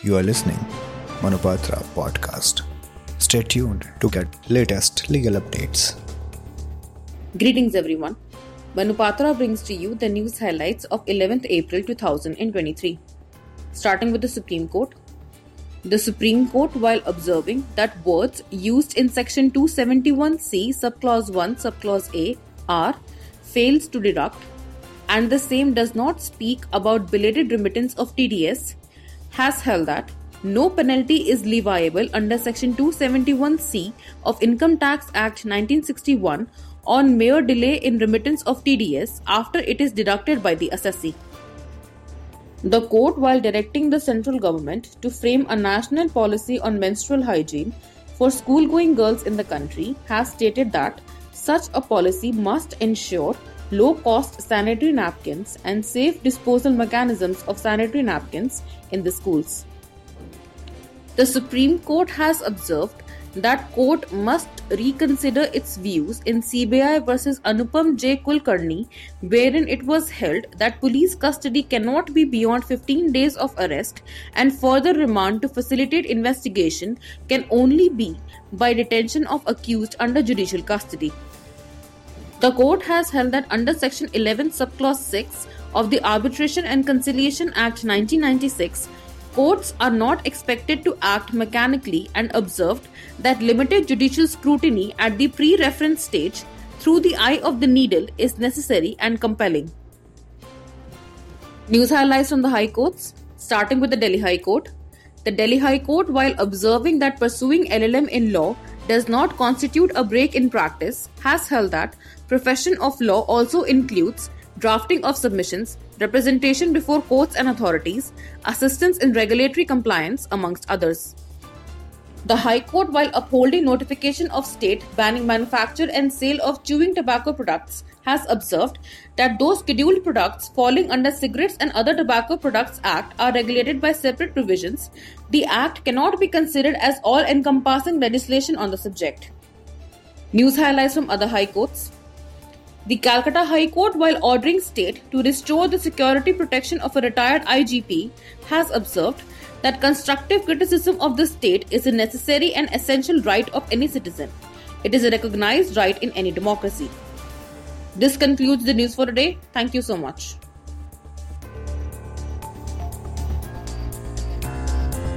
You are listening Manupatra podcast. Stay tuned to get latest legal updates. Greetings everyone. Manupatra brings to you the news highlights of 11th April 2023. Starting with the Supreme Court. The Supreme Court, while observing that words used in Section 271C, Subclause 1, Subclause A are fails to deduct, and the same does not speak about belated remittance of TDS, has held that no penalty is leviable under Section 271C of Income Tax Act 1961 on mere delay in remittance of TDS after it is deducted by the assessee. The court, while directing the central government to frame a national policy on menstrual hygiene for school going girls in the country, has stated that such a policy must ensure low cost sanitary napkins and safe disposal mechanisms of sanitary napkins in the schools. The Supreme Court has observed that court must reconsider its views in CBI versus Anupam J. Kulkarni, wherein it was held that police custody cannot be beyond 15 days of arrest and further remand to facilitate investigation can only be by detention of accused under judicial custody. The court has held that under Section 11, Subclause 6 of the Arbitration and Conciliation Act 1996, courts are not expected to act mechanically and observed that limited judicial scrutiny at the pre reference stage through the eye of the needle is necessary and compelling. News highlights from the High Courts, starting with the Delhi High Court. The Delhi High Court, while observing that pursuing LLM in law does not constitute a break in practice, has held that profession of law also includes drafting of submissions, representation before courts and authorities, assistance in regulatory compliance, amongst others. The High Court, while upholding notification of state banning manufacture and sale of chewing tobacco products, has observed that those scheduled products falling under Cigarettes and Other Tobacco Products Act are regulated by separate provisions. The Act cannot be considered as all encompassing legislation on the subject. News highlights from other High Courts. The Calcutta High Court, while ordering state to restore the security protection of a retired IGP, has observed that constructive criticism of the state is a necessary and essential right of any citizen. It is a recognized right in any democracy. This concludes the news for today. Thank you so much.